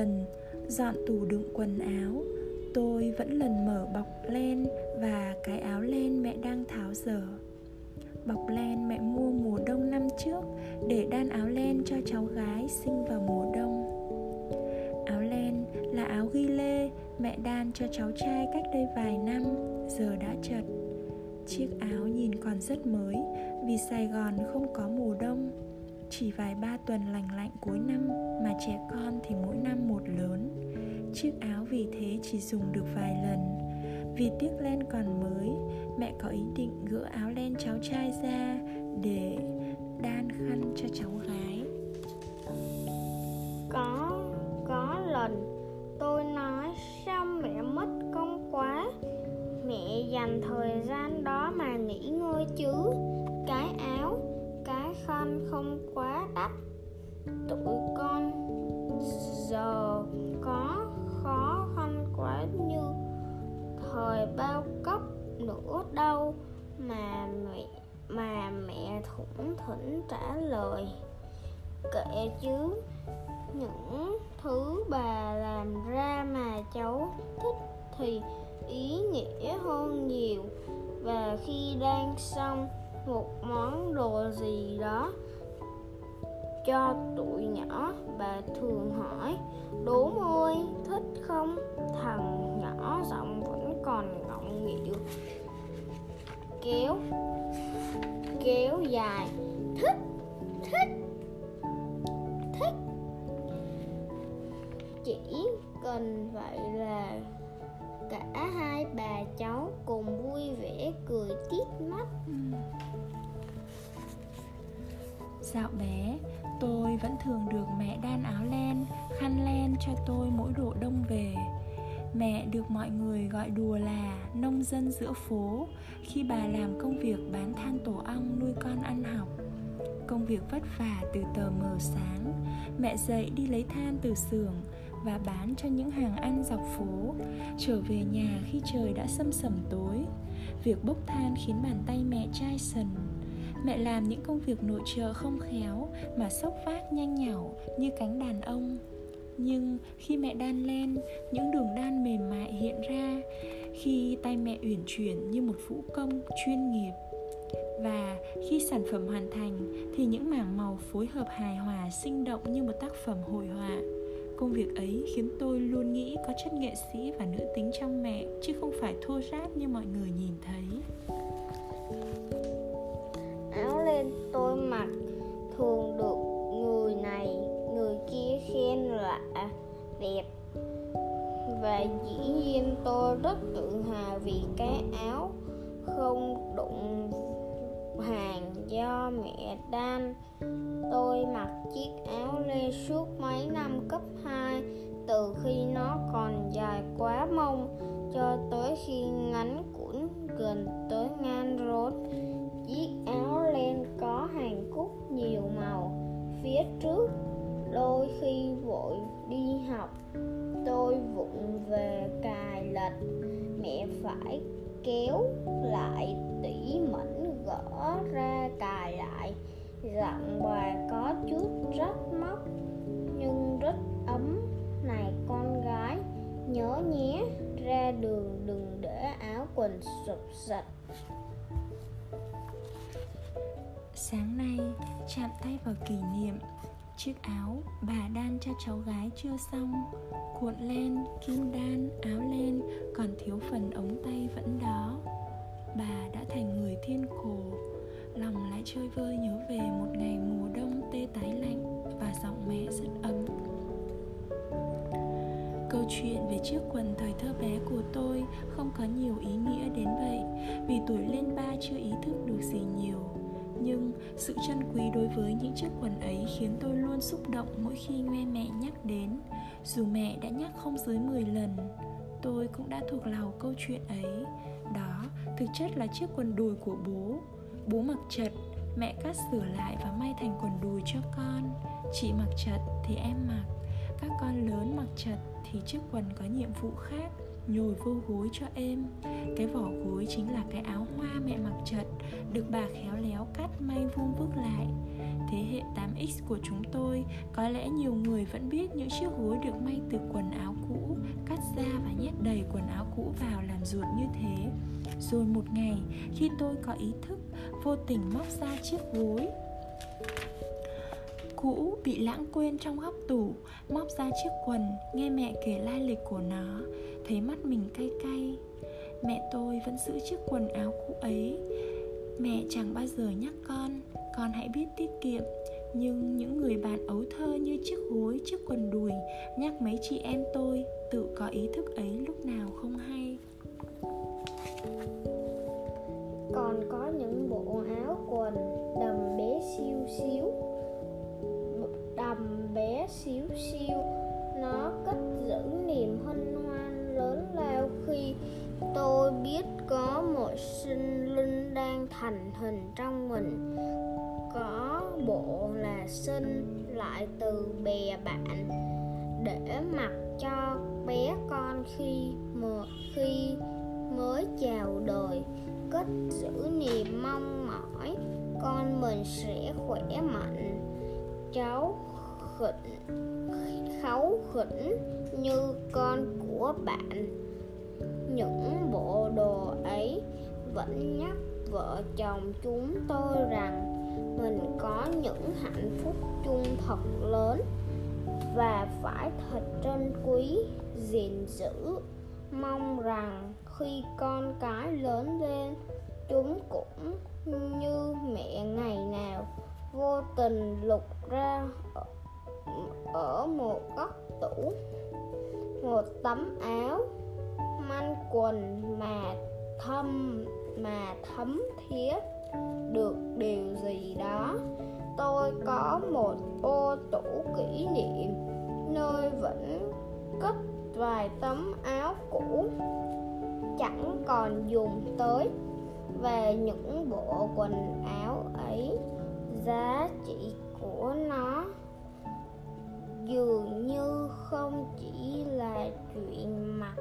lần dọn tủ đựng quần áo, tôi vẫn lần mở bọc len và cái áo len mẹ đang tháo dở. Bọc len mẹ mua mùa đông năm trước để đan áo len cho cháu gái sinh vào mùa đông. Áo len là áo ghi lê mẹ đan cho cháu trai cách đây vài năm, giờ đã chật. Chiếc áo nhìn còn rất mới vì sài gòn không có mùa đông chỉ vài ba tuần lành lạnh cuối năm, mà trẻ con thì mỗi năm một lớn. Chiếc áo vì thế chỉ dùng được vài lần. Vì tiếc len còn mới, mẹ có ý định gỡ áo len cháu trai ra để đan khăn cho cháu gái. Có có lần tôi nói sao mẹ mất công quá. Mẹ dành thời gian đó mà nghỉ ngơi chứ cái không quá đắt. Tụi con giờ có khó khăn quá như thời bao cấp nữa đâu mà mẹ mà mẹ thủng thỉnh trả lời. Kệ chứ, những thứ bà làm ra mà cháu thích thì ý nghĩa hơn nhiều. Và khi đang xong một món đồ gì đó cho tụi nhỏ bà thường hỏi. Đố môi, thích không? Thằng nhỏ giọng vẫn còn ngọng nghịu. Kéo kéo dài. Thích thích thích. Chỉ cần vậy là cả hai bà cháu cùng vui vẻ cười tít mắt ừ. Dạo bé, tôi vẫn thường được mẹ đan áo len, khăn len cho tôi mỗi độ đông về. Mẹ được mọi người gọi đùa là nông dân giữa phố khi bà làm công việc bán than tổ ong nuôi con ăn học. Công việc vất vả từ tờ mờ sáng, mẹ dậy đi lấy than từ xưởng và bán cho những hàng ăn dọc phố, trở về nhà khi trời đã sâm sẩm tối. Việc bốc than khiến bàn tay mẹ chai sần. Mẹ làm những công việc nội trợ không khéo mà sốc vác nhanh nhảu như cánh đàn ông. Nhưng khi mẹ đan lên những đường đan mềm mại hiện ra khi tay mẹ uyển chuyển như một vũ công chuyên nghiệp. Và khi sản phẩm hoàn thành thì những mảng màu phối hợp hài hòa sinh động như một tác phẩm hội họa công việc ấy khiến tôi luôn nghĩ có chất nghệ sĩ và nữ tính trong mẹ, chứ không phải thô ráp như mọi người nhìn thấy. Áo lên tôi mặc, thường được người này, người kia khen là đẹp. Và dĩ nhiên tôi rất tự hào vì cái áo không đụng hàng do mẹ đan tôi mặc chiếc áo lê suốt mấy năm cấp 2 từ khi nó còn dài quá mông cho tới khi ngắn củn gần kéo lại tỉ mẩn gỡ ra cài lại. Giọng bà có chút rất móc nhưng rất ấm. Này con gái nhớ nhé ra đường đừng để áo quần sụp sạch. Sáng nay, chạm tay vào kỷ niệm Chiếc áo bà đan cho cháu gái chưa xong. Cuộn len, kim đan, áo len Còn thiếu phần ống tay vẫn đó. Bà đã thành người thiên cổ Lòng lại chơi vơi nhớ về một ngày mùa đông tê tái lạnh Và giọng mẹ rất ấm. Câu chuyện về chiếc quần thời thơ bé của tôi không có nhiều ý nghĩa đến vậy Vì tuổi lên ba chưa ý thức được gì nhiều nhưng sự trân quý đối với những chiếc quần ấy khiến tôi luôn xúc động mỗi khi nghe mẹ nhắc đến. Dù mẹ đã nhắc không dưới 10 lần Tôi cũng đã thuộc lòng câu chuyện ấy. Đó thực chất là chiếc quần đùi của bố. Bố mặc chật, mẹ cắt sửa lại và may thành quần đùi cho con. Chị mặc chật thì em mặc Các con lớn mặc chật thì chiếc quần có nhiệm vụ khác nhồi vô gối cho em, cái vỏ gối chính là cái áo hoa mẹ mặc chật được bà khéo léo cắt may vuông vức lại. Thế hệ 8X của chúng tôi có lẽ nhiều người vẫn biết những chiếc gối được may từ quần áo cũ cắt ra và nhét đầy quần áo cũ vào làm ruột như thế. Rồi một ngày khi tôi có ý thức vô tình móc ra chiếc gối cũ bị lãng quên trong góc tủ, móc ra chiếc quần, nghe mẹ kể lai lịch của nó, thấy mắt mình cay cay. Mẹ tôi vẫn giữ chiếc quần áo cũ ấy. Mẹ chẳng bao giờ nhắc con con hãy biết tiết kiệm. Nhưng những người bạn ấu thơ như chiếc gối, chiếc quần đùi, nhắc mấy chị em tôi tự có ý thức ấy lúc nào không hay. Còn có những bộ áo quần đầm bé siêu xíu xíu xiu. Nó cất giữ niềm hân hoan lớn lao khi tôi biết có một sinh linh đang thành hình trong mình. Có bộ là sinh lại từ bè bạn để mặc cho bé con khi một khi mới chào đời. Cất giữ niềm mong mỏi, con mình sẽ khỏe mạnh. Cháu khỉnh, kháu khỉnh như con của bạn. Những bộ đồ ấy vẫn nhắc vợ chồng chúng tôi rằng mình có những hạnh phúc chung thật lớn và phải thật trân quý, gìn giữ. Mong rằng khi con cái lớn lên, chúng cũng như mẹ ngày nào vô tình lục ra ở, một góc tủ. Một tấm áo manh quần mà thâm mà thấm thiết được điều gì đó? Tôi có một ô tủ kỷ niệm nơi vẫn cất vài tấm áo cũ. Chẳng còn dùng tới về những bộ quần áo ấy. Giá trị của nó dường như không chỉ là chuyện mặt